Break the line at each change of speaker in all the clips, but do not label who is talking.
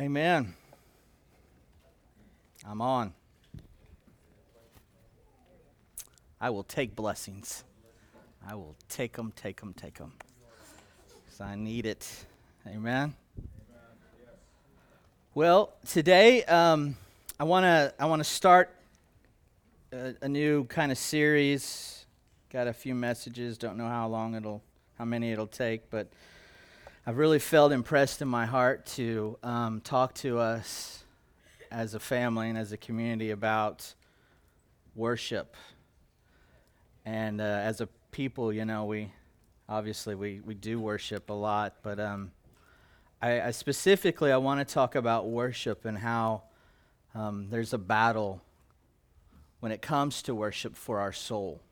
Amen. I'm on. I will take blessings. I will take them, take them, take them. Because I need it. Amen. Well, today um, I want to I want to start a, a new kind of series. Got a few messages. Don't know how long it'll, how many it'll take, but I've really felt impressed in my heart to um, talk to us as a family and as a community about worship. And uh, as a people, you know, we obviously we, we do worship a lot, but um, I, I, specifically I want to talk about worship and how um, there's a battle when it comes to worship for our soul.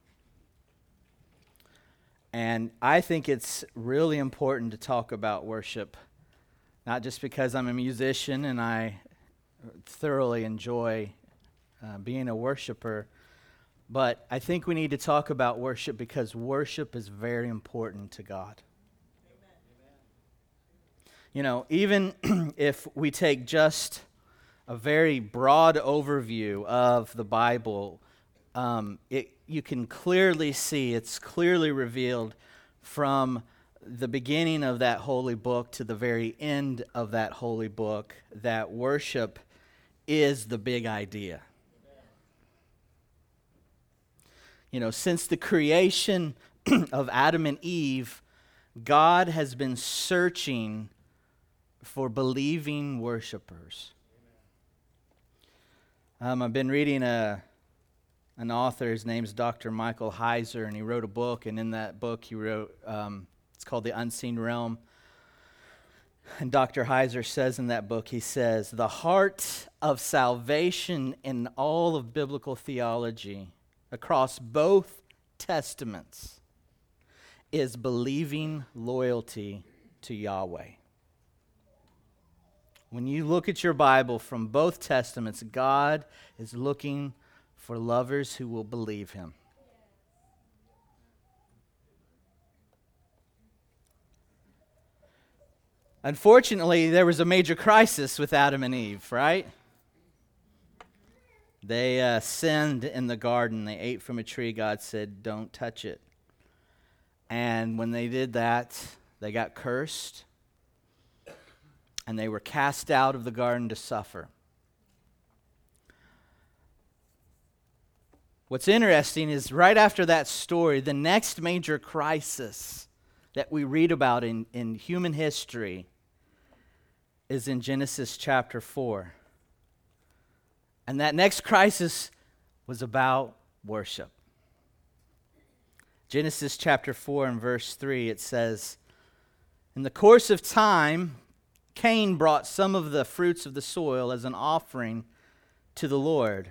And I think it's really important to talk about worship, not just because I'm a musician and I thoroughly enjoy uh, being a worshiper, but I think we need to talk about worship because worship is very important to God. You know, even if we take just a very broad overview of the Bible, um, it, you can clearly see, it's clearly revealed from the beginning of that holy book to the very end of that holy book that worship is the big idea. You know, since the creation of Adam and Eve, God has been searching for believing worshipers. Um, I've been reading a an author. His name's Dr. Michael Heiser, and he wrote a book. And in that book, he wrote, um, it's called The Unseen Realm. And Dr. Heiser says in that book, he says, the heart of salvation in all of biblical theology across both testaments is believing loyalty to Yahweh. When you look at your Bible from both testaments, God is looking for lovers who will believe him. Unfortunately, there was a major crisis with Adam and Eve, right? They uh, sinned in the garden. They ate from a tree. God said, Don't touch it. And when they did that, they got cursed and they were cast out of the garden to suffer. What's interesting is right after that story, the next major crisis that we read about in, in human history is in Genesis chapter 4. And that next crisis was about worship. Genesis chapter 4 and verse 3, it says, In the course of time, Cain brought some of the fruits of the soil as an offering to the Lord.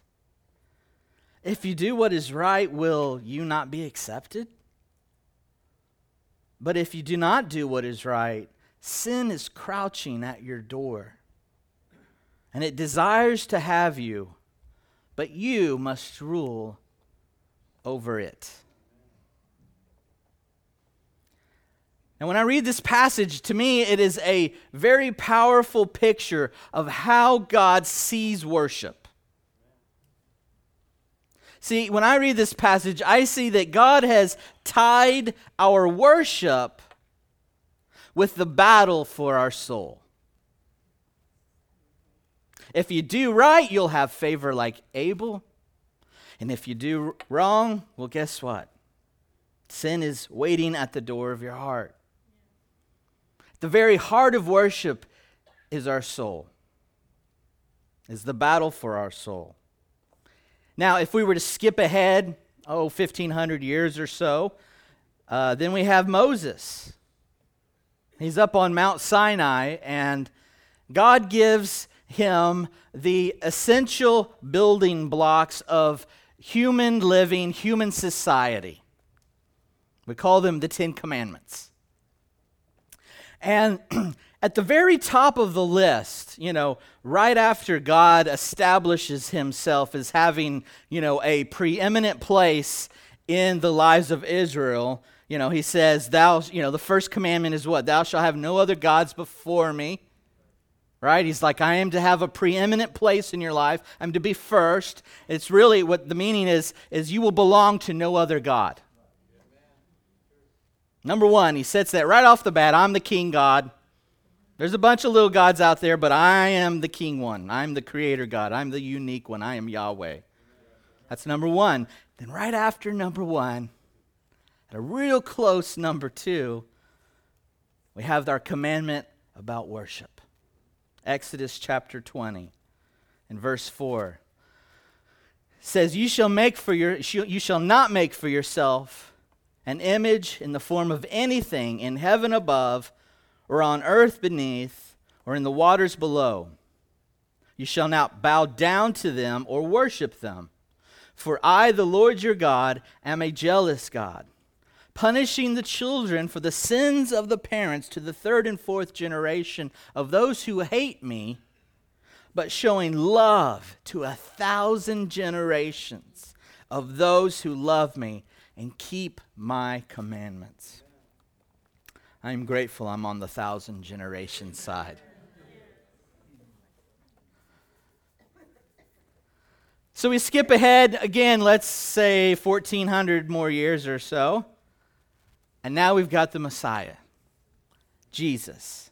If you do what is right, will you not be accepted? But if you do not do what is right, sin is crouching at your door. And it desires to have you, but you must rule over it. And when I read this passage, to me, it is a very powerful picture of how God sees worship. See, when I read this passage, I see that God has tied our worship with the battle for our soul. If you do right, you'll have favor like Abel. And if you do wrong, well, guess what? Sin is waiting at the door of your heart. The very heart of worship is our soul, is the battle for our soul. Now, if we were to skip ahead, oh, 1,500 years or so, uh, then we have Moses. He's up on Mount Sinai, and God gives him the essential building blocks of human living, human society. We call them the Ten Commandments. And at the very top of the list, you know, right after God establishes himself as having, you know, a preeminent place in the lives of Israel, you know, he says, Thou, you know, the first commandment is what? Thou shalt have no other gods before me. Right? He's like, I am to have a preeminent place in your life. I'm to be first. It's really what the meaning is, is you will belong to no other God. Number one, he sets that right off the bat. I'm the king God. There's a bunch of little gods out there, but I am the king one. I'm the creator God. I'm the unique one. I am Yahweh. That's number one. Then, right after number one, at a real close number two, we have our commandment about worship. Exodus chapter 20 and verse 4 says, You shall make for your you shall not make for yourself an image in the form of anything in heaven above or on earth beneath, or in the waters below. You shall not bow down to them or worship them. For I, the Lord your God, am a jealous God, punishing the children for the sins of the parents to the third and fourth generation of those who hate me, but showing love to a thousand generations of those who love me and keep my commandments. I'm grateful I'm on the thousand generation side. So we skip ahead again, let's say 1400 more years or so. And now we've got the Messiah, Jesus.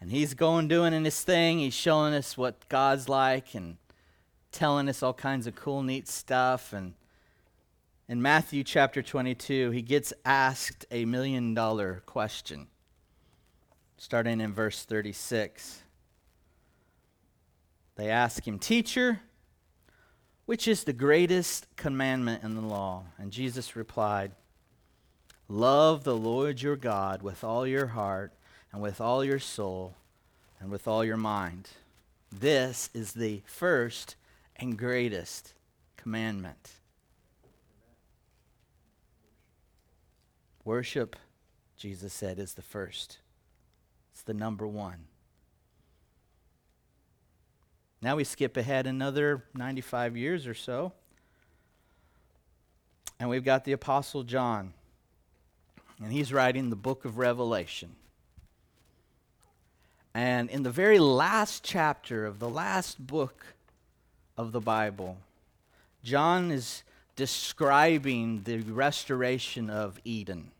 And he's going doing in his thing. He's showing us what God's like and telling us all kinds of cool, neat stuff. And in Matthew chapter 22, he gets asked a million dollar question, starting in verse 36. They ask him, Teacher, which is the greatest commandment in the law? And Jesus replied, Love the Lord your God with all your heart, and with all your soul, and with all your mind. This is the first and greatest commandment. Worship, Jesus said, is the first, it's the number one. Now we skip ahead another 95 years or so, and we've got the Apostle John, and he's writing the book of Revelation. And in the very last chapter of the last book of the Bible, John is describing the restoration of Eden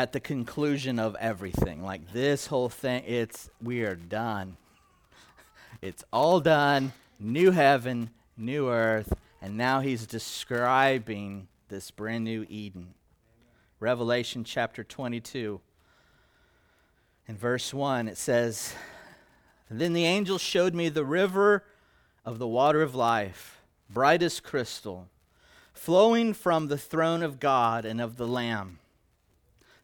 at the conclusion of everything. Like this whole thing, it's we are done. It's all done. New heaven, new earth, and now he's describing this brand new Eden. Revelation chapter 22. In verse 1, it says, Then the angel showed me the river of the water of life, bright as crystal, flowing from the throne of God and of the Lamb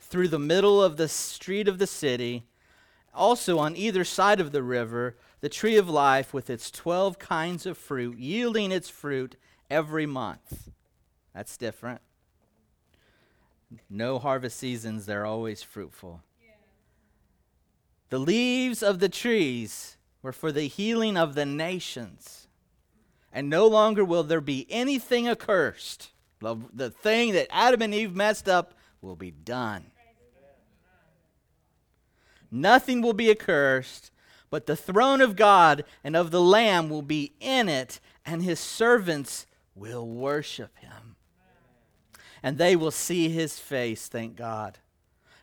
through the middle of the street of the city. Also, on either side of the river, the tree of life with its 12 kinds of fruit, yielding its fruit every month. That's different. No harvest seasons, they're always fruitful. The leaves of the trees were for the healing of the nations. And no longer will there be anything accursed. The thing that Adam and Eve messed up will be done. Nothing will be accursed, but the throne of God and of the Lamb will be in it, and his servants will worship him. And they will see his face, thank God.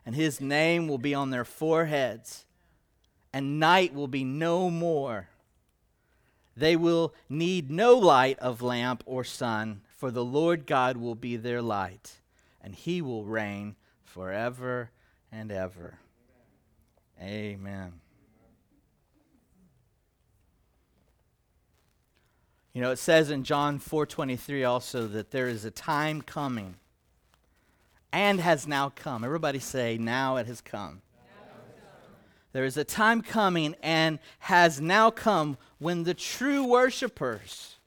And his name will be on their foreheads, and night will be no more. They will need no light of lamp or sun, for the Lord God will be their light, and he will reign forever and ever. Amen. You know, it says in John 4:23 also that there is a time coming and has now come. Everybody say, now it has come. There is a time coming and has now come when the true worshipers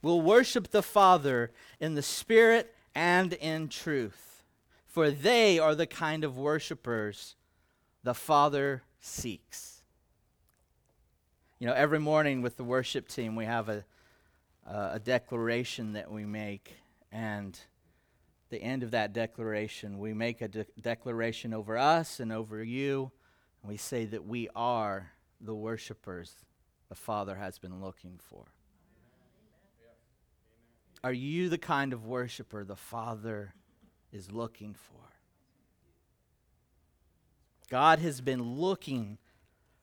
will worship the Father in the Spirit and in truth, for they are the kind of worshipers the Father seeks. You know, every morning with the worship team, we have a, uh, a declaration that we make, and the end of that declaration, we make a de- declaration over us and over you and we say that we are the worshipers the Father has been looking for. Are you the kind of worshiper the Father is looking for? God has been looking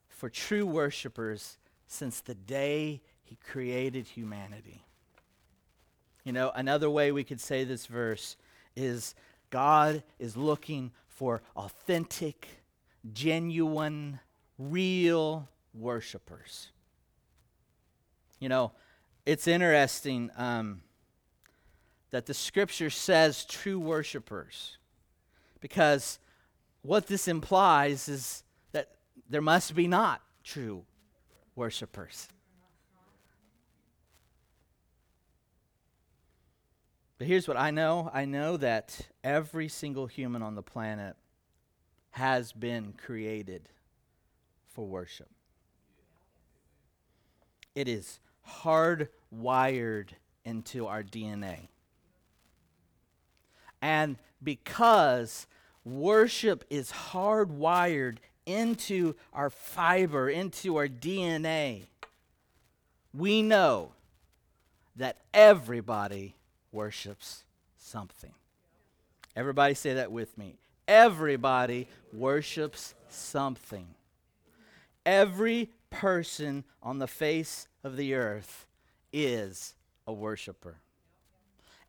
for true worshipers since the day He created humanity. You know, another way we could say this verse is God is looking for authentic genuine, real worshipers. You know, it's interesting um, that the scripture says true worshipers because what this implies is that there must be not true worshipers. But here's what I know I know that every single human on the planet has been created for worship. It is hardwired into our DNA. And because worship is hardwired into our fiber, into our DNA, we know that everybody worships something. Everybody say that with me. Everybody worships something. Every person on the face of the earth is a worshiper.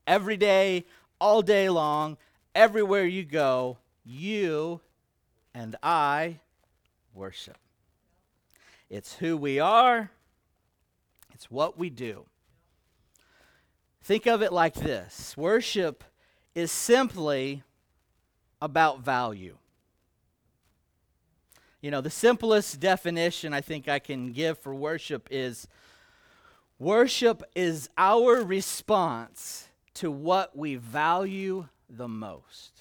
Every day, all day long, everywhere you go, you and I worship. It's who we are, it's what we do. Think of it like this worship is simply about value. You know, the simplest definition I think I can give for worship is worship is our response to what we value the most.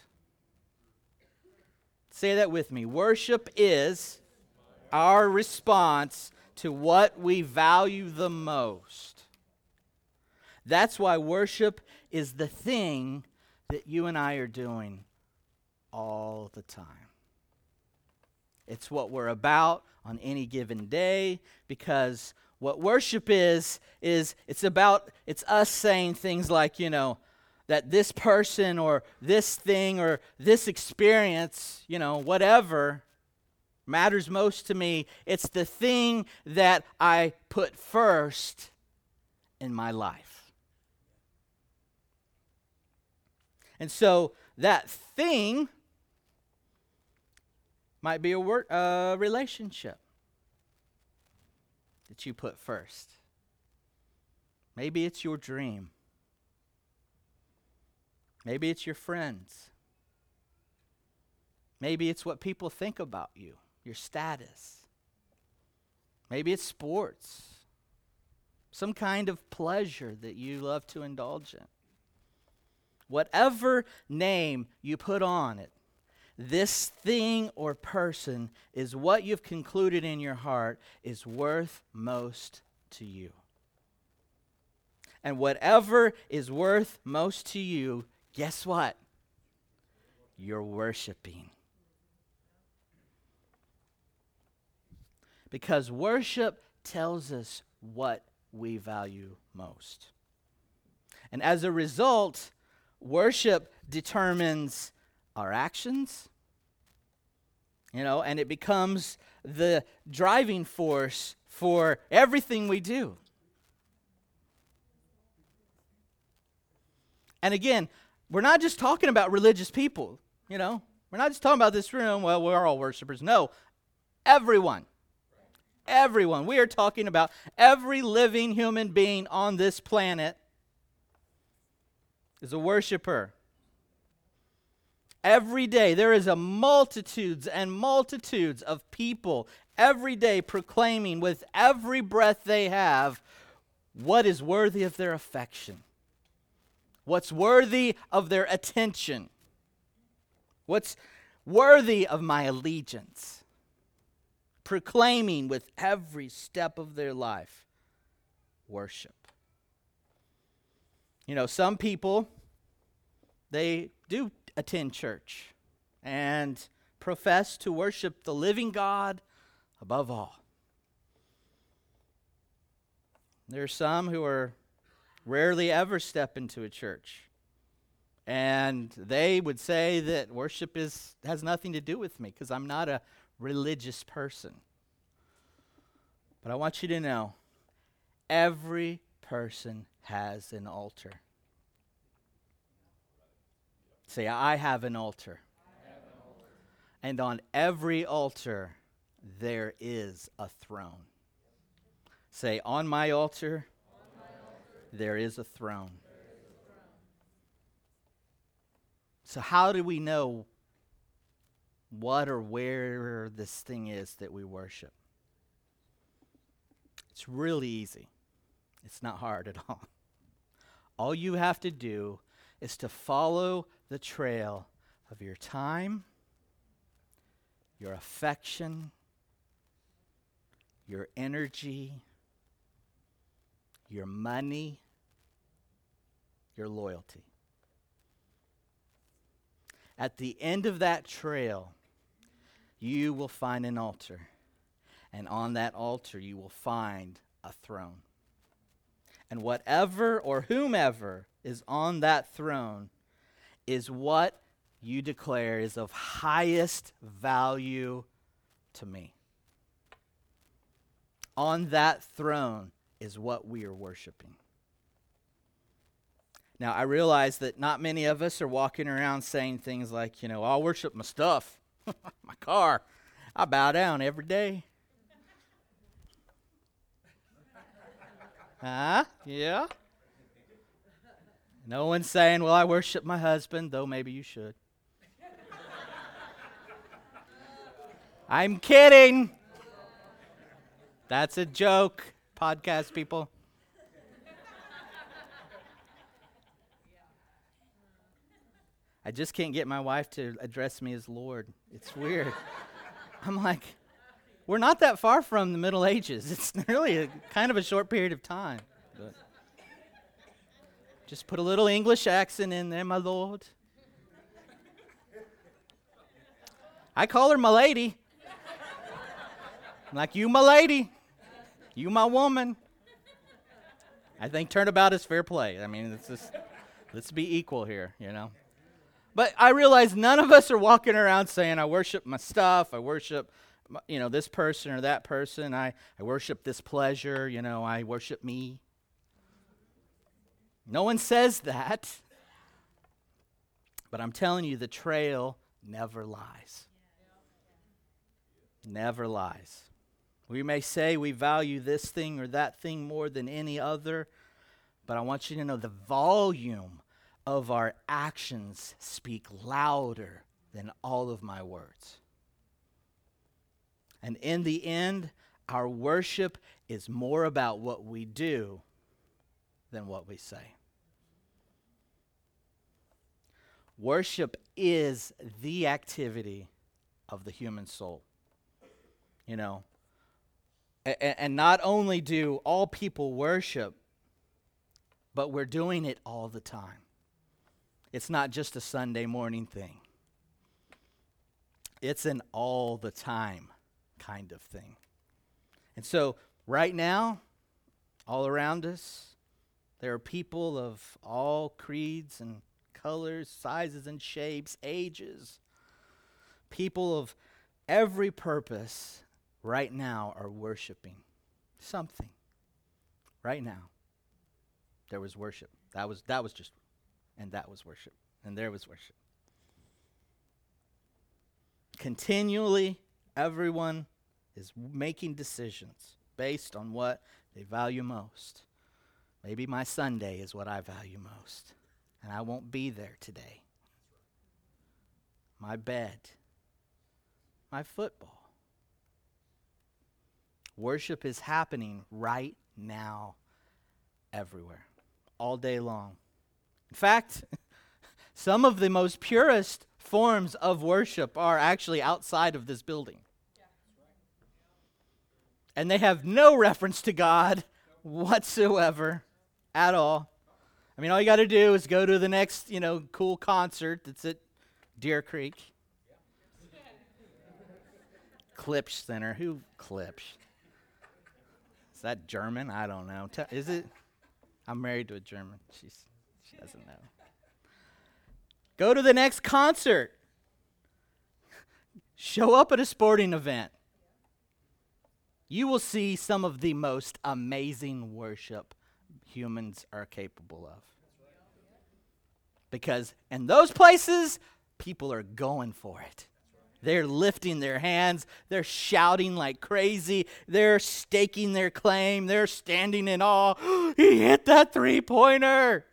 Say that with me. Worship is our response to what we value the most. That's why worship is the thing that you and I are doing all the time. It's what we're about on any given day because what worship is is it's about it's us saying things like, you know, that this person or this thing or this experience, you know, whatever matters most to me. It's the thing that I put first in my life. And so that thing might be a work, uh, relationship that you put first. Maybe it's your dream. Maybe it's your friends. Maybe it's what people think about you, your status. Maybe it's sports, some kind of pleasure that you love to indulge in. Whatever name you put on it, this thing or person is what you've concluded in your heart is worth most to you. And whatever is worth most to you, guess what? You're worshiping. Because worship tells us what we value most. And as a result, worship determines our actions, you know, and it becomes the driving force for everything we do. And again, we're not just talking about religious people, you know. We're not just talking about this room, well, we're all worshipers. No, everyone. Everyone. We are talking about every living human being on this planet is a worshiper. Every day, there is a multitudes and multitudes of people every day proclaiming with every breath they have what is worthy of their affection, what's worthy of their attention, what's worthy of my allegiance, proclaiming with every step of their life worship. You know, some people, they do attend church and profess to worship the living God above all. There are some who are rarely ever step into a church. And they would say that worship is has nothing to do with me because I'm not a religious person. But I want you to know every person has an altar. Say, I have an altar. Have an altar. And on every altar, there is a throne. Say, on my altar, on my altar there, is a throne. So, how do we know what or where this thing is that we worship? It's really easy. It's not hard at all. All you have to do is to follow the trail of your time, your affection, your energy, your money, your loyalty. At the end of that trail, you will find an altar. And on that altar, you will find a throne. And whatever or whomever is on that throne is what you declare is of highest value to me. On that throne is what we are worshiping. Now, I realize that not many of us are walking around saying things like, you know, I'll worship my stuff, my car. I bow down every day. Huh? Yeah? No one's saying, well, I worship my husband, though maybe you should. I'm kidding. That's a joke, podcast people. I just can't get my wife to address me as Lord. It's weird. I'm like, we're not that far from the Middle Ages. It's really a, kind of a short period of time. But just put a little English accent in there, my Lord. I call her my lady. I'm like, you my lady. You my woman. I think turnabout is fair play. I mean, it's just, let's be equal here, you know. But I realize none of us are walking around saying, I worship my stuff, I worship you know, this person or that person. I, I worship this pleasure. You know, I worship me. No one says that. But I'm telling you, the trail never lies. Never lies. We may say we value this thing or that thing more than any other, but I want you to know the volume of our actions speak louder than all of my words. And in the end, our worship is more about what we do than what we say. Worship is the activity of the human soul. You know, and, not only do all people worship, but we're doing it all the time. It's not just a Sunday morning thing, it's an all the time kind of thing. And so, right now, all around us, there are people of all creeds and colors, sizes and shapes, ages. People of every purpose right now are worshiping something. Right now. There was worship. That was that was just and that was worship. And there was worship. Continually everyone is making decisions based on what they value most. Maybe my Sunday is what I value most, and I won't be there today. my bed, my football. Worship is happening right now, everywhere, all day long. In fact, some of the most purest forms of worship are actually outside of this building. And they have no reference to God whatsoever at all. I mean, all you got to do is go to the next, you know, cool concert that's at Deer Creek. Klipsch Center. Who Klipsch? That German? I don't know. Is it? I'm married to a German. She's, she doesn't know. Go to the next concert. Show up at a sporting event. You will see some of the most amazing worship humans are capable of. Because in those places, people are going for it. They're lifting their hands. They're shouting like crazy. They're staking their claim. They're standing in awe. he hit that three pointer.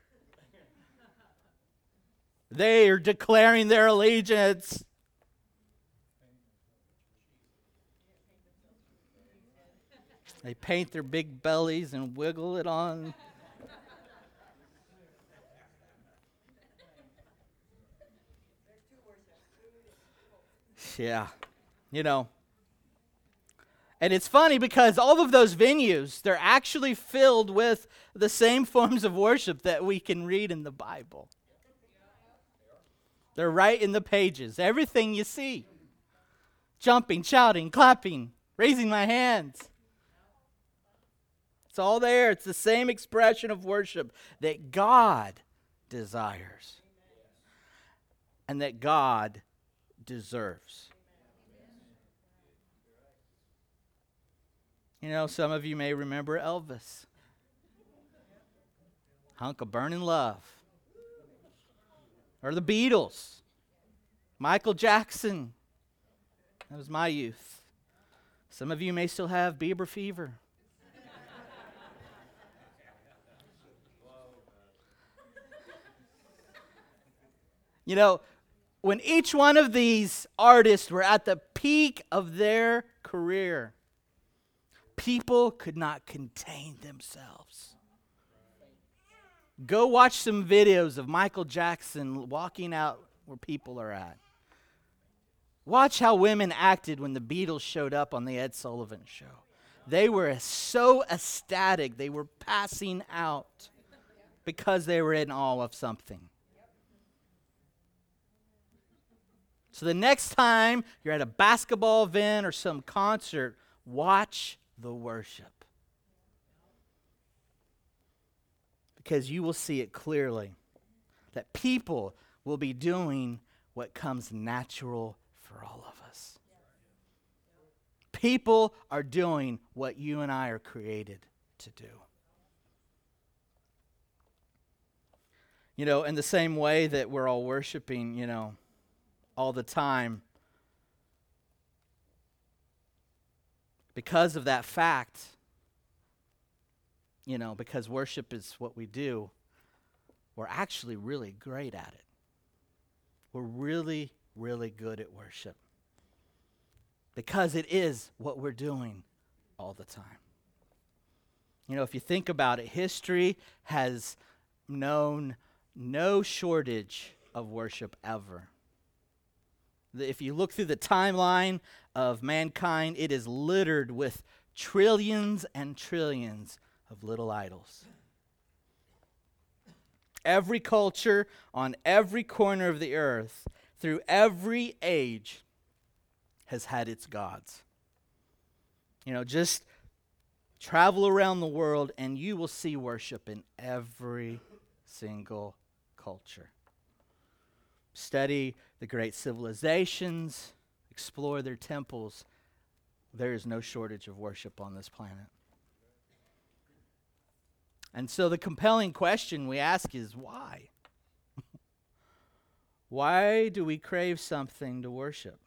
They are declaring their allegiance. They paint their big bellies and wiggle it on. Yeah, you know. And it's funny because all of those venues, they're actually filled with the same forms of worship that we can read in the Bible. They're right in the pages. Everything you see jumping, shouting, clapping, raising my hands. It's all there. It's the same expression of worship that God desires and that God deserves. You know, some of you may remember Elvis. Hunk of Burning Love. Or the Beatles. Michael Jackson. That was my youth. Some of you may still have Bieber fever. you know, when each one of these artists were at the peak of their career, people could not contain themselves. Go watch some videos of Michael Jackson walking out where people are at. Watch how women acted when the Beatles showed up on the Ed Sullivan show. They were so ecstatic, they were passing out because they were in awe of something. So the next time you're at a basketball event or some concert, watch the worship. Because you will see it clearly that people will be doing what comes natural for all of us. People are doing what you and I are created to do. You know, in the same way that we're all worshiping, you know, all the time. Because of that fact, you know, because worship is what we do, we're actually really great at it. We're really, really good at worship. Because it is what we're doing all the time. You know, if you think about it, history has known no shortage of worship ever. If you look through the timeline of mankind, it is littered with trillions and trillions of little idols. Every culture on every corner of the earth, through every age, has had its gods. You know, just travel around the world and you will see worship in every single culture. Study the great civilizations, explore their temples. There is no shortage of worship on this planet. And so the compelling question we ask is why? why do we crave something to worship?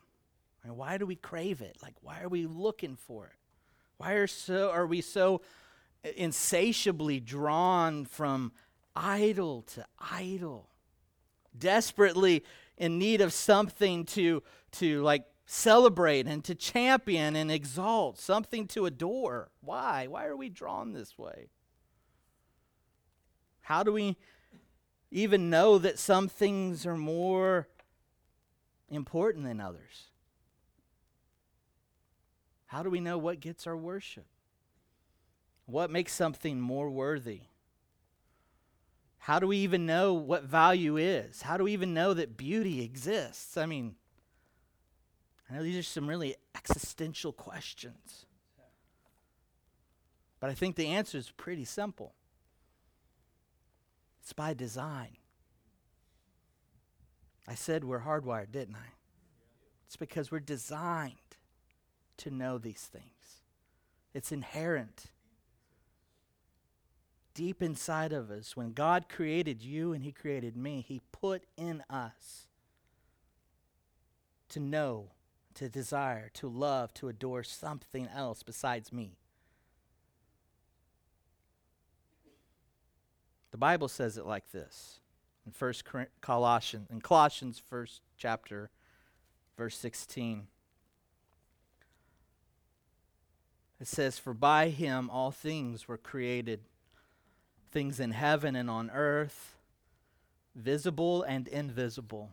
And why do we crave it? Like why are we looking for it? Why are so are we so insatiably drawn from idol to idol? Desperately in need of something to, to like celebrate and to champion and exalt, something to adore. Why? Why are we drawn this way? How do we even know that some things are more important than others? How do we know what gets our worship? What makes something more worthy? How do we even know what value is? How do we even know that beauty exists? I mean, I know these are some really existential questions. But I think the answer is pretty simple it's by design. I said we're hardwired, didn't I? It's because we're designed to know these things, it's inherent deep inside of us, when God created you and He created me, He put in us to know, to desire, to love, to adore something else besides me. The Bible says it like this in First Colossians, in Colossians first chapter, verse 16. It says, For by him all things were created things in heaven and on earth, visible and invisible,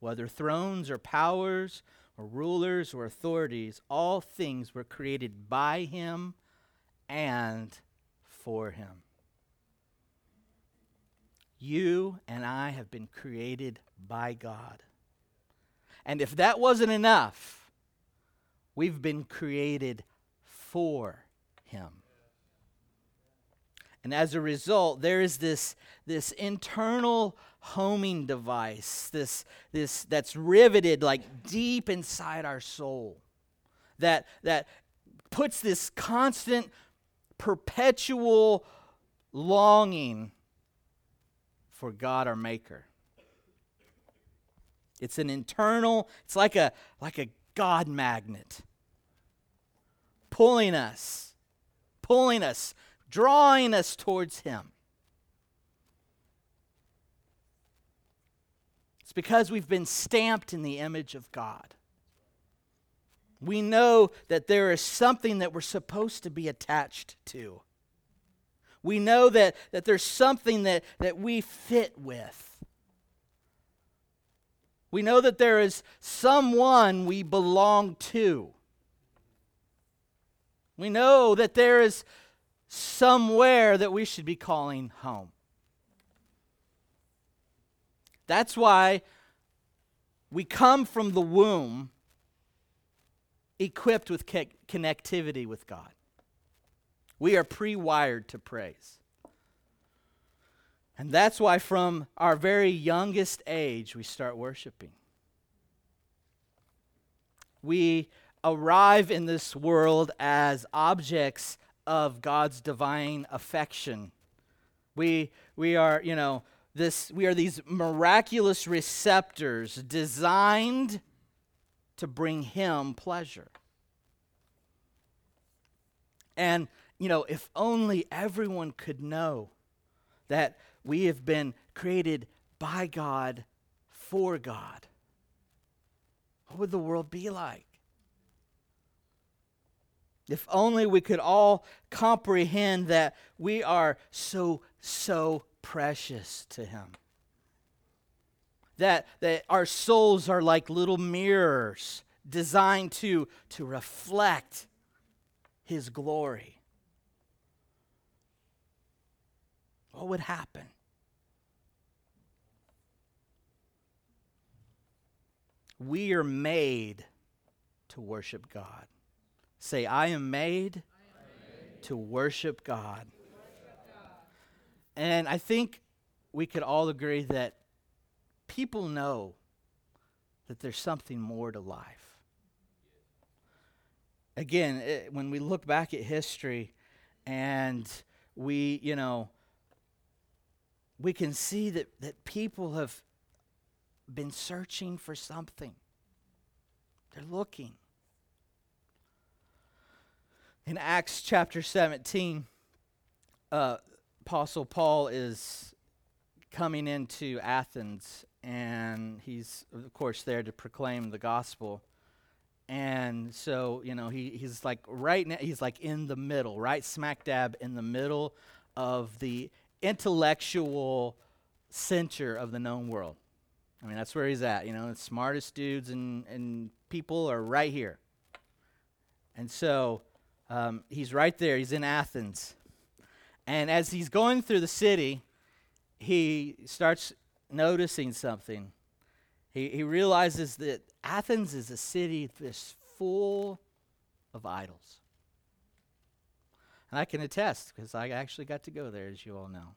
whether thrones or powers or rulers or authorities, all things were created by him and for him. You and I have been created by God. And if that wasn't enough, we've been created for him. And as a result, there is this, this internal homing device, this, this that's riveted like deep inside our soul, that, that puts this constant, perpetual longing for God our Maker. It's an internal, it's like a like a God magnet pulling us, pulling us drawing us towards Him. It's because we've been stamped in the image of God. We know that there is something that we're supposed to be attached to. We know that, that there's something that, that we fit with. We know that there is someone we belong to. We know that there is somewhere that we should be calling home. That's why we come from the womb equipped with ke- connectivity with God. We are pre wired to praise. And that's why, from our very youngest age, we start worshiping. We arrive in this world as objects of God's divine affection. We, we are, you know, this, we are these miraculous receptors designed to bring Him pleasure. And, you know, if only everyone could know that we have been created by God for God, what would the world be like? If only we could all comprehend that we are so, so precious to Him. That, that our souls are like little mirrors designed to, to reflect His glory. What would happen? We are made to worship God. Say, I am made, to worship God. And I think we could all agree that people know that there's something more to life. Again, it, when we look back at history and we, you know, we can see that, that people have been searching for something. They're looking. In Acts chapter 17, uh, Apostle Paul is coming into Athens and he's, of course, there to proclaim the gospel. And so, you know, he, he's like right now, he's like in the middle, right smack dab in the middle of the intellectual center of the known world. I mean, that's where he's at. You know, the smartest dudes and, and people are right here. And so um, he's right there. He's in Athens. And as he's going through the city, he starts noticing something. He, he realizes that Athens is a city that's full of idols. And I can attest because I actually got to go there, as you all know.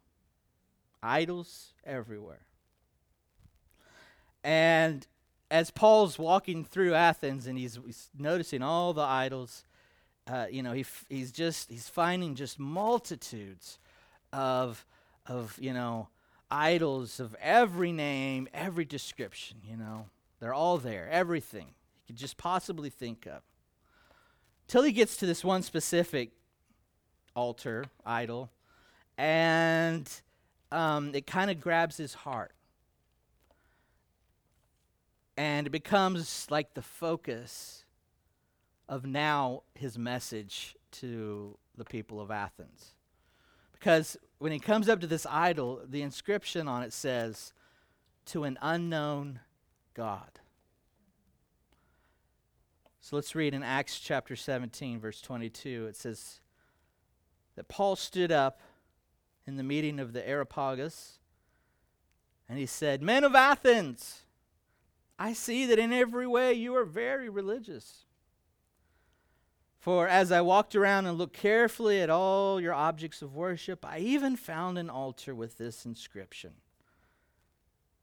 Idols everywhere. And as Paul's walking through Athens and he's, he's noticing all the idols, uh, you know, he f- he's just he's finding just multitudes of of you know idols of every name, every description. You know, they're all there, everything he could just possibly think of. Till he gets to this one specific altar idol, and um, it kind of grabs his heart and it becomes like the focus of now his message to the people of Athens. Because when he comes up to this idol, the inscription on it says, To an unknown God. So let's read in Acts chapter 17, verse 22. It says that Paul stood up in the meeting of the Areopagus and he said, Men of Athens, I see that in every way you are very religious. For as I walked around and looked carefully at all your objects of worship, I even found an altar with this inscription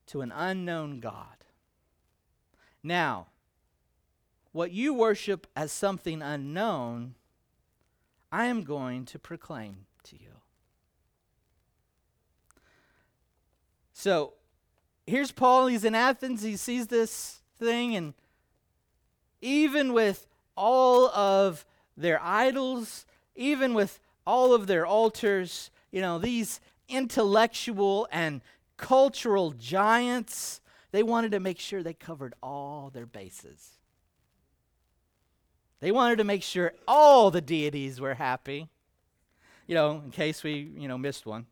To an unknown God. Now, what you worship as something unknown, I am going to proclaim to you. So, here's Paul. He's in Athens. He sees this thing, and even with all of their idols, even with all of their altars, you know, these intellectual and cultural giants, they wanted to make sure they covered all their bases. They wanted to make sure all the deities were happy, you know, in case we, you know, missed one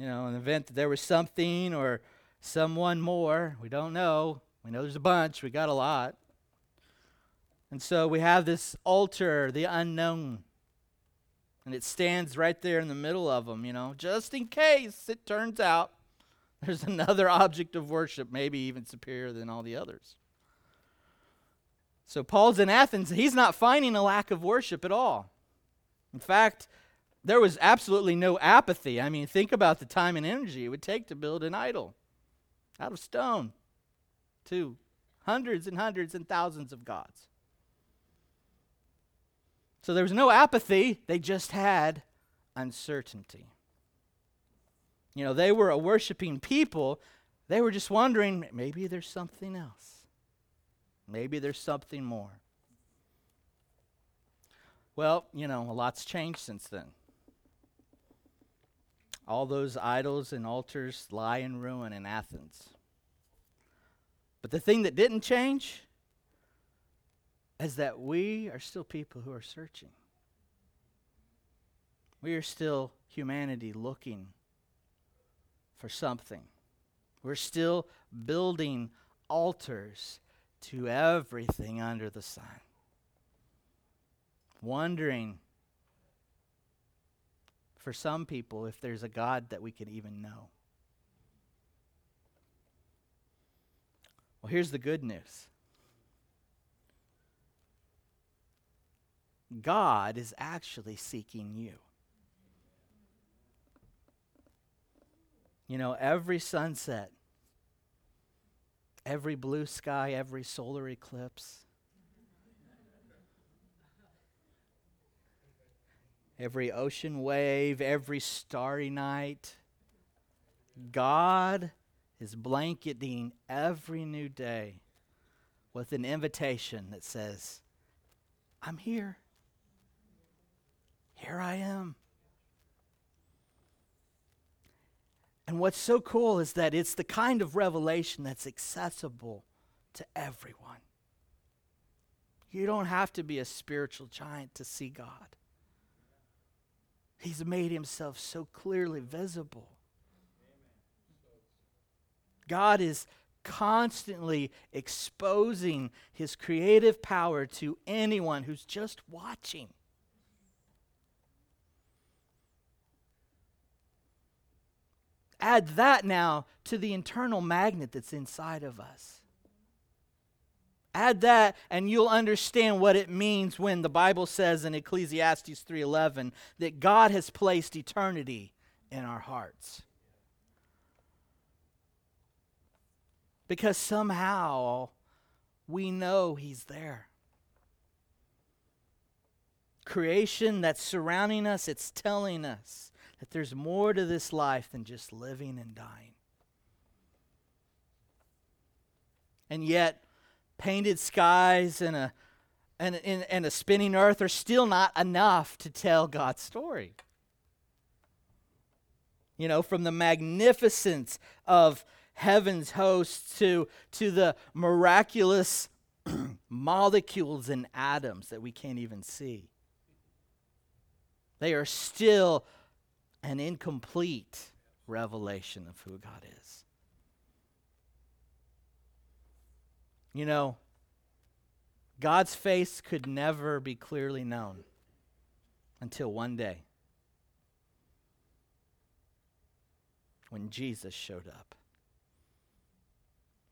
you know, an event that there was something or someone more. We don't know. We know there's a bunch, we got a lot. And so we have this altar, the unknown. And it stands right there in the middle of them, you know, just in case it turns out there's another object of worship, maybe even superior than all the others. So Paul's in Athens. He's not finding a lack of worship at all. In fact, there was absolutely no apathy. I mean, think about the time and energy it would take to build an idol out of stone to hundreds and hundreds and thousands of gods. So there was no apathy, they just had uncertainty. You know, they were a worshiping people. They were just wondering maybe there's something else. Maybe there's something more. Well, you know, a lot's changed since then. All those idols and altars lie in ruin in Athens. But the thing that didn't change is that we are still people who are searching. We are still humanity looking for something. We're still building altars to everything under the sun. Wondering for some people if there's a God that we can even know. Well, here's the good news God is actually seeking you. You know, every sunset, every blue sky, every solar eclipse, every ocean wave, every starry night. God is blanketing every new day with an invitation that says, I'm here. Here I am. And what's so cool is that it's the kind of revelation that's accessible to everyone. You don't have to be a spiritual giant to see God. He's made himself so clearly visible. God is constantly exposing his creative power to anyone who's just watching. Add that now to the internal magnet that's inside of us. Add that and you'll understand what it means when the Bible says in Ecclesiastes 3:11 that God has placed eternity in our hearts. Because somehow we know he's there. Creation that's surrounding us, it's telling us that there's more to this life than just living and dying. And yet, painted skies and a, and, and, and a spinning earth are still not enough to tell God's story. You know, from the magnificence of heaven's hosts to, to the miraculous molecules and atoms that we can't even see. They are still an incomplete revelation of who God is. You know, God's face could never be clearly known until one day when Jesus showed up.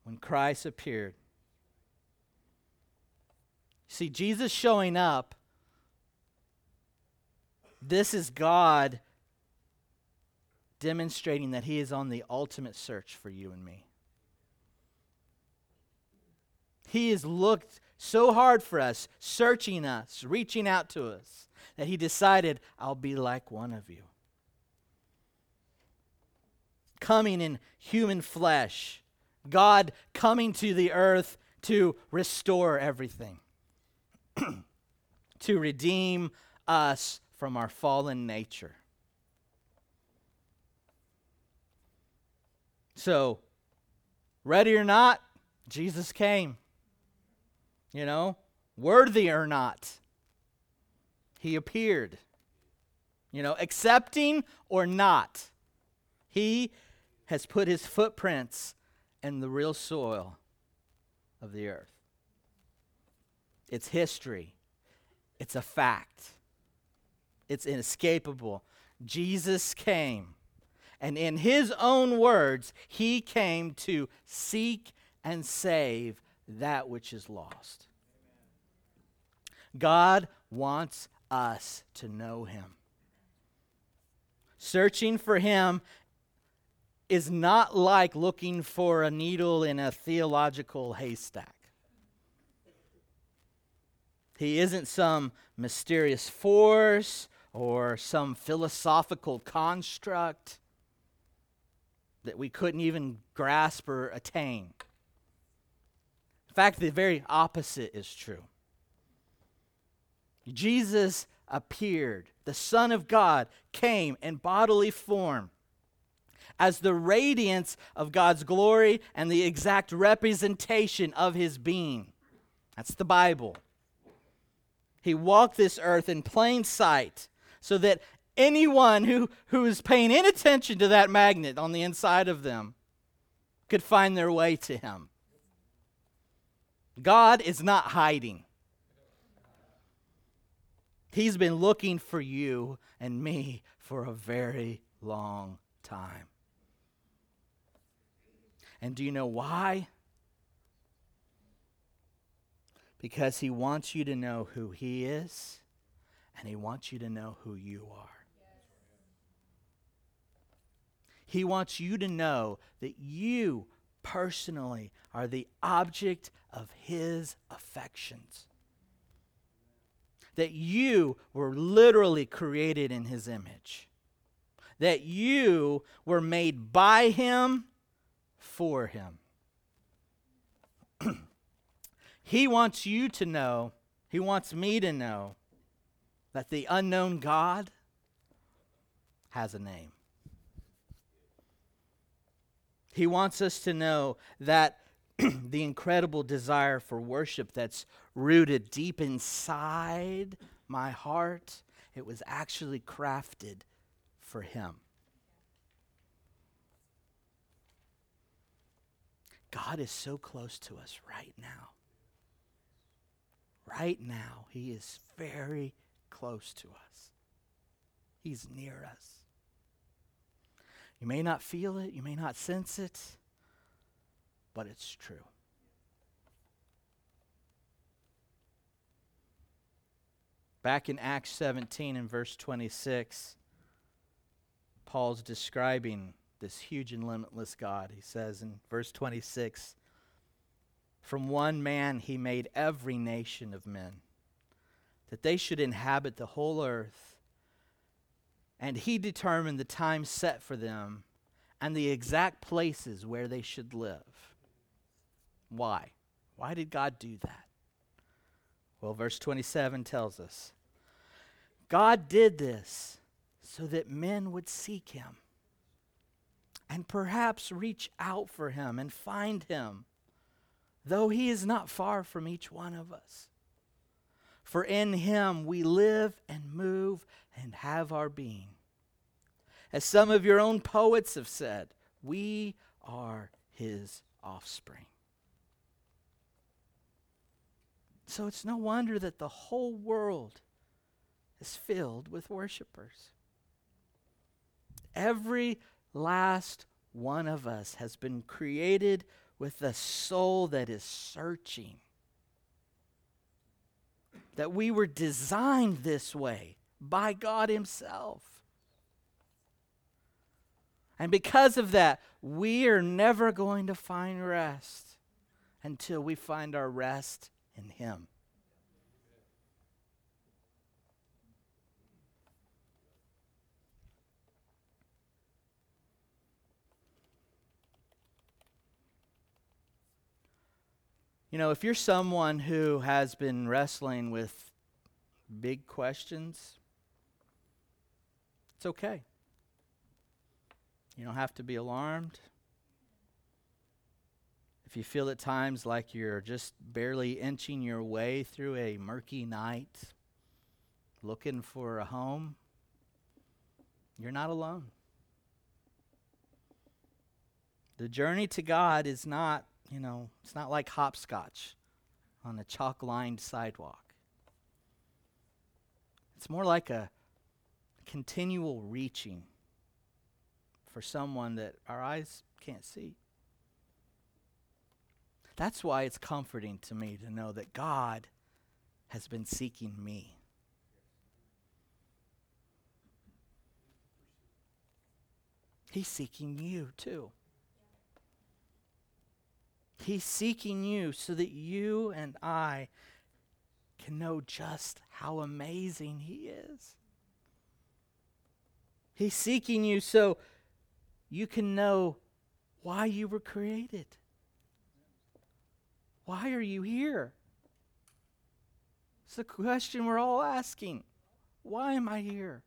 When Christ appeared. See, Jesus showing up, this is God demonstrating that He is on the ultimate search for you and me. He has looked so hard for us, searching us, reaching out to us, that he decided, I'll be like one of you. Coming in human flesh, God coming to the earth to restore everything, to redeem us from our fallen nature. So, ready or not, Jesus came. You know, worthy or not, he appeared. You know, accepting or not, he has put his footprints in the real soil of the earth. It's history, it's a fact, it's inescapable. Jesus came, and in his own words, he came to seek and save that which is lost. God wants us to know Him. Searching for Him is not like looking for a needle in a theological haystack. He isn't some mysterious force or some philosophical construct that we couldn't even grasp or attain In fact, the very opposite is true. Jesus appeared, the Son of God came in bodily form as the radiance of God's glory and the exact representation of his being. That's the Bible. He walked this earth in plain sight so that anyone who, who is paying any attention to that magnet on the inside of them could find their way to him. God is not hiding. He's been looking for you and me for a very long time. And do you know why? Because he wants you to know who he is, and he wants you to know who you are. He wants you to know that you personally are the object of his affections. That you were literally created in his image. That you were made by him for him. he wants you to know, he wants me to know, that the unknown God has a name. He wants us to know that the incredible desire for worship that's rooted deep inside my heart, it was actually crafted for Him. God is so close to us right now. Right now, He is very close to us. He's near us. You may not feel it, you may not sense it, but it's true. Back in Acts 17 and verse 26, Paul's describing this huge and limitless God. He says in verse 26 From one man he made every nation of men, that they should inhabit the whole earth. And he determined the time set for them and the exact places where they should live. Why? Why did God do that? Well, verse 27 tells us God did this so that men would seek him and perhaps reach out for him and find him, though he is not far from each one of us. For in him we live and move and have our being. As some of your own poets have said, we are his offspring. So it's no wonder that the whole world is filled with worshipers. Every last one of us has been created with a soul that is searching. That we were designed this way by God Himself. And because of that, we are never going to find rest until we find our rest in Him. You know, if you're someone who has been wrestling with big questions, it's okay. You don't have to be alarmed. If you feel at times like you're just barely inching your way through a murky night looking for a home, you're not alone. The journey to God is not, you know, it's not like hopscotch on a chalk lined sidewalk. It's more like a continual reaching for someone that our eyes can't see. That's why it's comforting to me to know that God has been seeking me. He's seeking you too. He's seeking you so that you and I can know just how amazing He is. He's seeking you so you can know why you were created. Why are you here? It's the question we're all asking. Why am I here?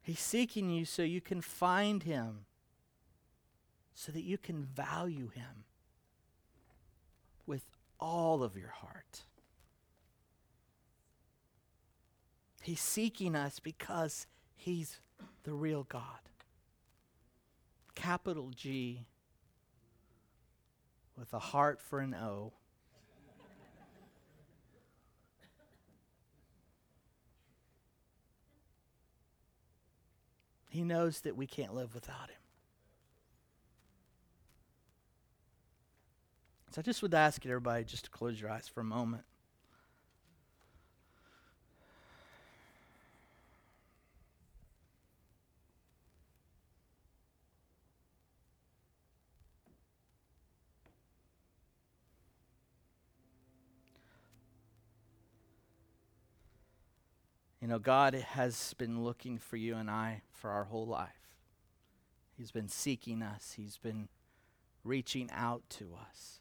He's seeking you so you can find him, so that you can value him with all of your heart. He's seeking us because he's the real God. Capital G with a heart for an O. He knows that we can't live without him. So I just would ask you everybody just to close your eyes for a moment. You know, God has been looking for you and I for our whole life. He's been seeking us, He's been reaching out to us.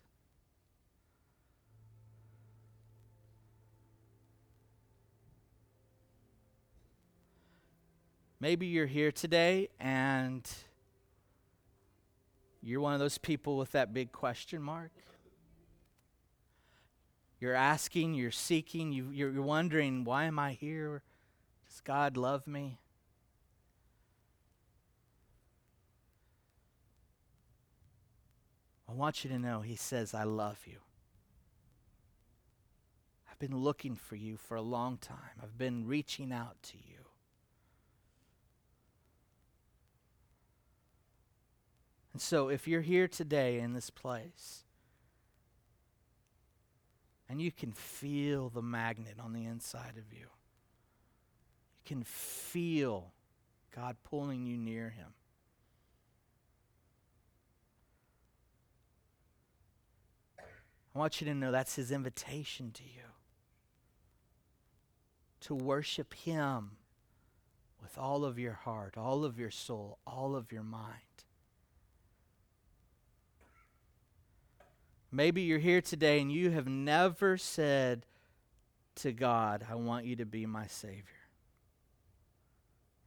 Maybe you're here today and you're one of those people with that big question mark. You're asking, you're seeking, you, you're, you're wondering, why am I here? Does God love me? I want you to know He says, I love you. I've been looking for you for a long time, I've been reaching out to you. And so, if you're here today in this place, and you can feel the magnet on the inside of you, you can feel God pulling you near Him. I want you to know that's His invitation to you to worship Him with all of your heart, all of your soul, all of your mind. Maybe you're here today and you have never said to God, I want you to be my Savior.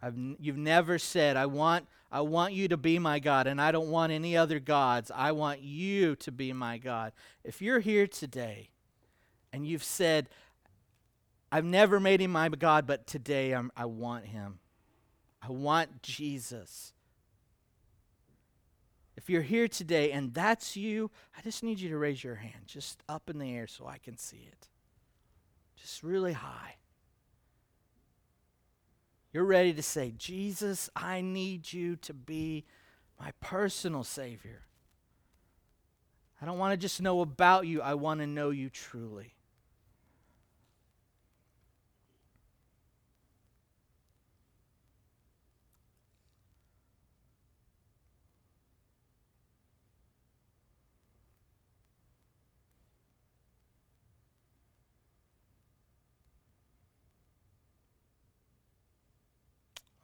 I've you've never said, I want, I want you to be my God, and I don't want any other gods. I want you to be my God. If you're here today and you've said, I've never made him my God, but today I'm, I want him. I want Jesus. If you're here today and that's you, I just need you to raise your hand just up in the air so I can see it. Just really high. You're ready to say, Jesus, I need you to be my personal Savior. I don't want to just know about you, I want to know you truly.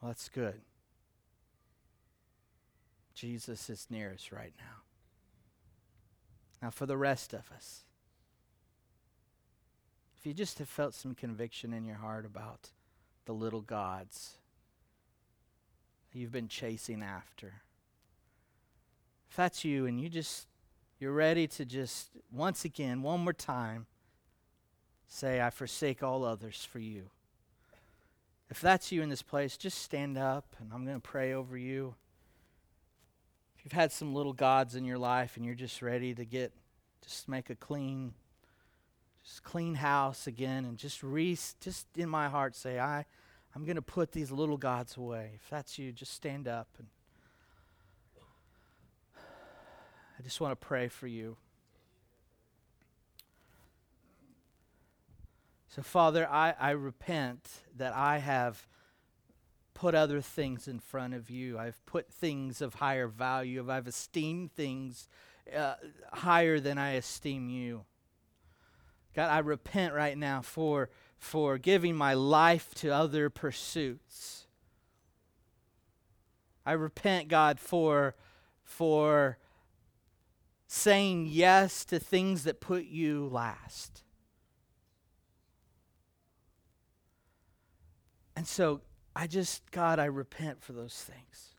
Well, that's good. Jesus is near us right now. Now, for the rest of us, if you just have felt some conviction in your heart about the little gods you've been chasing after, if that's you and you just, you're ready to just, once again, one more time, say, I forsake all others for you. If that's you in this place, just stand up and I'm going to pray over you. If you've had some little gods in your life and you're just ready to get, just make a clean, just clean house again and just re, just in my heart say, I, I'm going to put these little gods away. If that's you, just stand up and I just want to pray for you. So, Father, I, I repent that I have put other things in front of you. I've put things of higher value. I've esteemed things uh, higher than I esteem you. God, I repent right now for, for giving my life to other pursuits. I repent, God, for, for saying yes to things that put you last. And so I just, God, I repent for those things.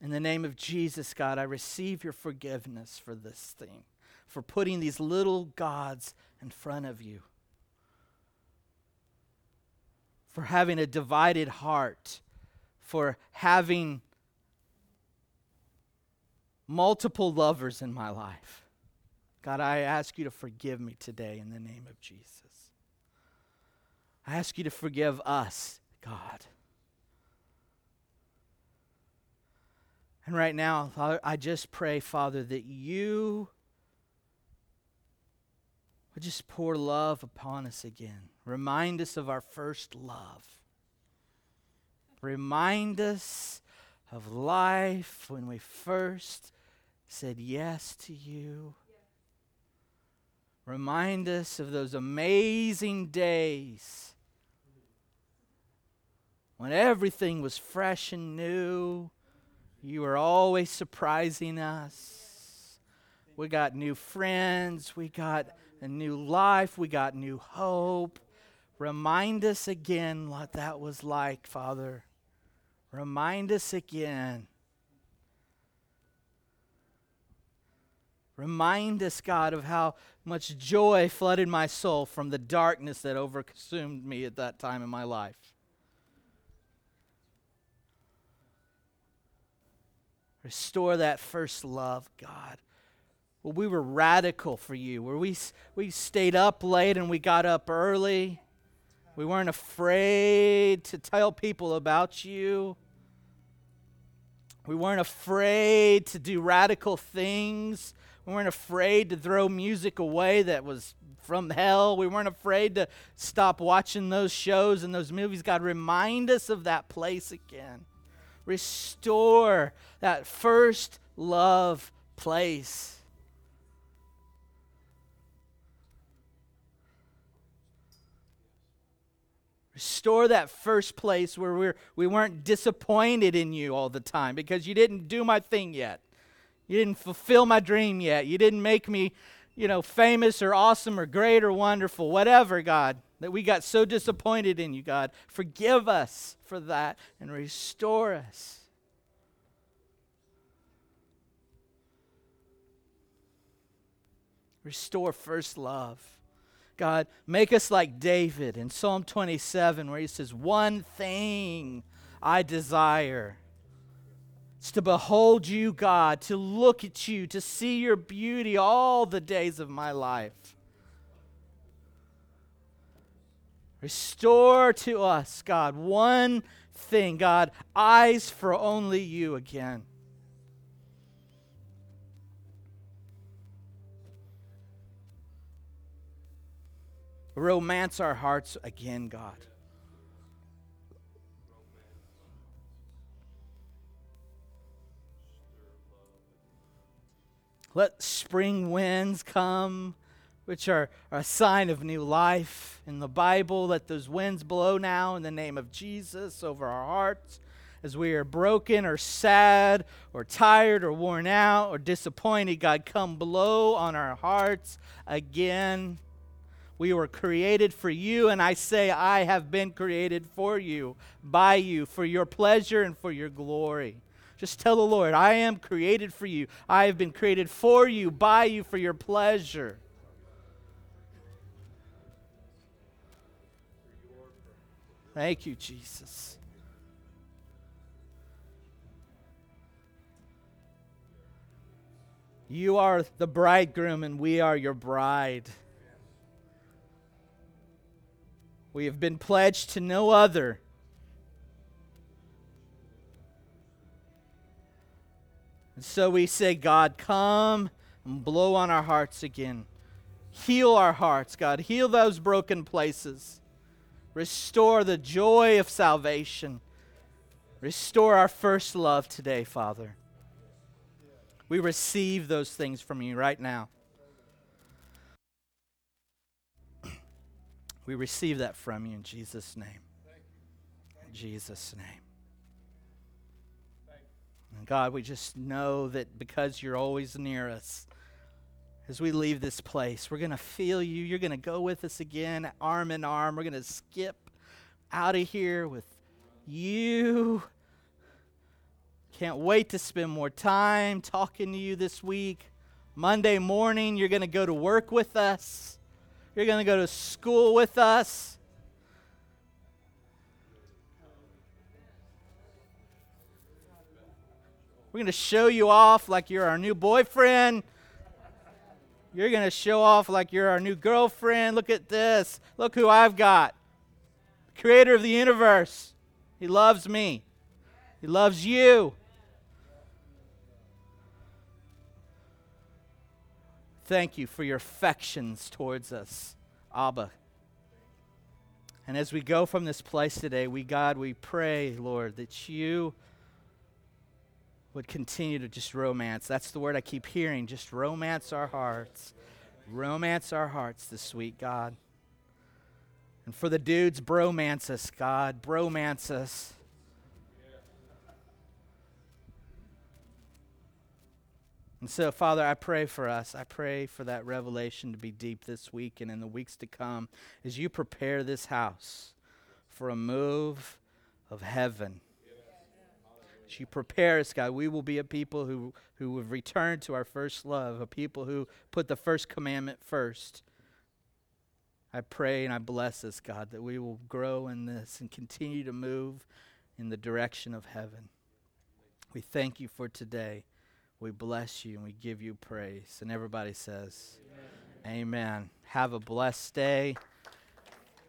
In the name of Jesus, God, I receive your forgiveness for this thing, for putting these little gods in front of you, for having a divided heart, for having multiple lovers in my life. God, I ask you to forgive me today in the name of Jesus. I ask you to forgive us, God. And right now, Father, I just pray, Father, that you would just pour love upon us again. Remind us of our first love. Remind us of life when we first said yes to you. Remind us of those amazing days when everything was fresh and new. You were always surprising us. We got new friends. We got a new life. We got new hope. Remind us again what that was like, Father. Remind us again. Remind us, God, of how much joy flooded my soul from the darkness that overconsumed me at that time in my life. Restore that first love, God. Well, we were radical for you, where we, we stayed up late and we got up early. We weren't afraid to tell people about you. We weren't afraid to do radical things we weren't afraid to throw music away that was from hell. We weren't afraid to stop watching those shows and those movies. God, remind us of that place again. Restore that first love place. Restore that first place where we're, we weren't disappointed in you all the time because you didn't do my thing yet. You didn't fulfill my dream yet. You didn't make me, you know, famous or awesome or great or wonderful, whatever, God, that we got so disappointed in you, God. Forgive us for that and restore us. Restore first love. God, make us like David in Psalm 27, where he says, One thing I desire it's to behold you, God, to look at you, to see your beauty all the days of my life. Restore to us, God, one thing, God, eyes for only you again. Romance our hearts again, God. Let spring winds come, which are, are a sign of new life. In the Bible, let those winds blow now in the name of Jesus over our hearts as we are broken or sad or tired or worn out or disappointed. God, come blow on our hearts again. We were created for you, and I say, I have been created for you, by you, for your pleasure and for your glory. Just tell the Lord, I am created for you. I have been created for you, by you, for your pleasure. Thank you, Jesus. You are the bridegroom, and we are your bride. We have been pledged to no other And so we say, God, come and blow on our hearts again. Heal our hearts, God. Heal those broken places. Restore the joy of salvation. Restore our first love today, Father. We receive those things from you right now. We receive that from you in Jesus' name. In Jesus' name. And God, we just know that because you're always near us, as we leave this place, we're going to feel you. You're going to go with us again, arm in arm. We're going to skip out of here with you. Can't wait to spend more time talking to you this week. Monday morning, you're going to go to work with us. You're going to go to school with us. We're going to show you off like you're our new boyfriend. You're going to show off like you're our new girlfriend. Look at this. Look who I've got. Creator of the universe. He loves me. He loves you. Thank you for your affections towards us, Abba. And as we go from this place today, we, God, we pray, Lord, that you would continue to just romance. That's the word I keep hearing. Just romance our hearts. Romance our hearts this week, God. And for the dudes, bromance us, God. Bromance us. And so, Father, I pray for us. I pray for that revelation to be deep this week and in the weeks to come as you prepare this house for a move of heaven. As you prepare us, God, we will be a people who, who have returned to our first love, a people who put the first commandment first. I pray and I bless us, God, that we will grow in this and continue to move in the direction of heaven. We thank you for today. We bless you and we give you praise. And everybody says, Amen. Amen. Have a blessed day.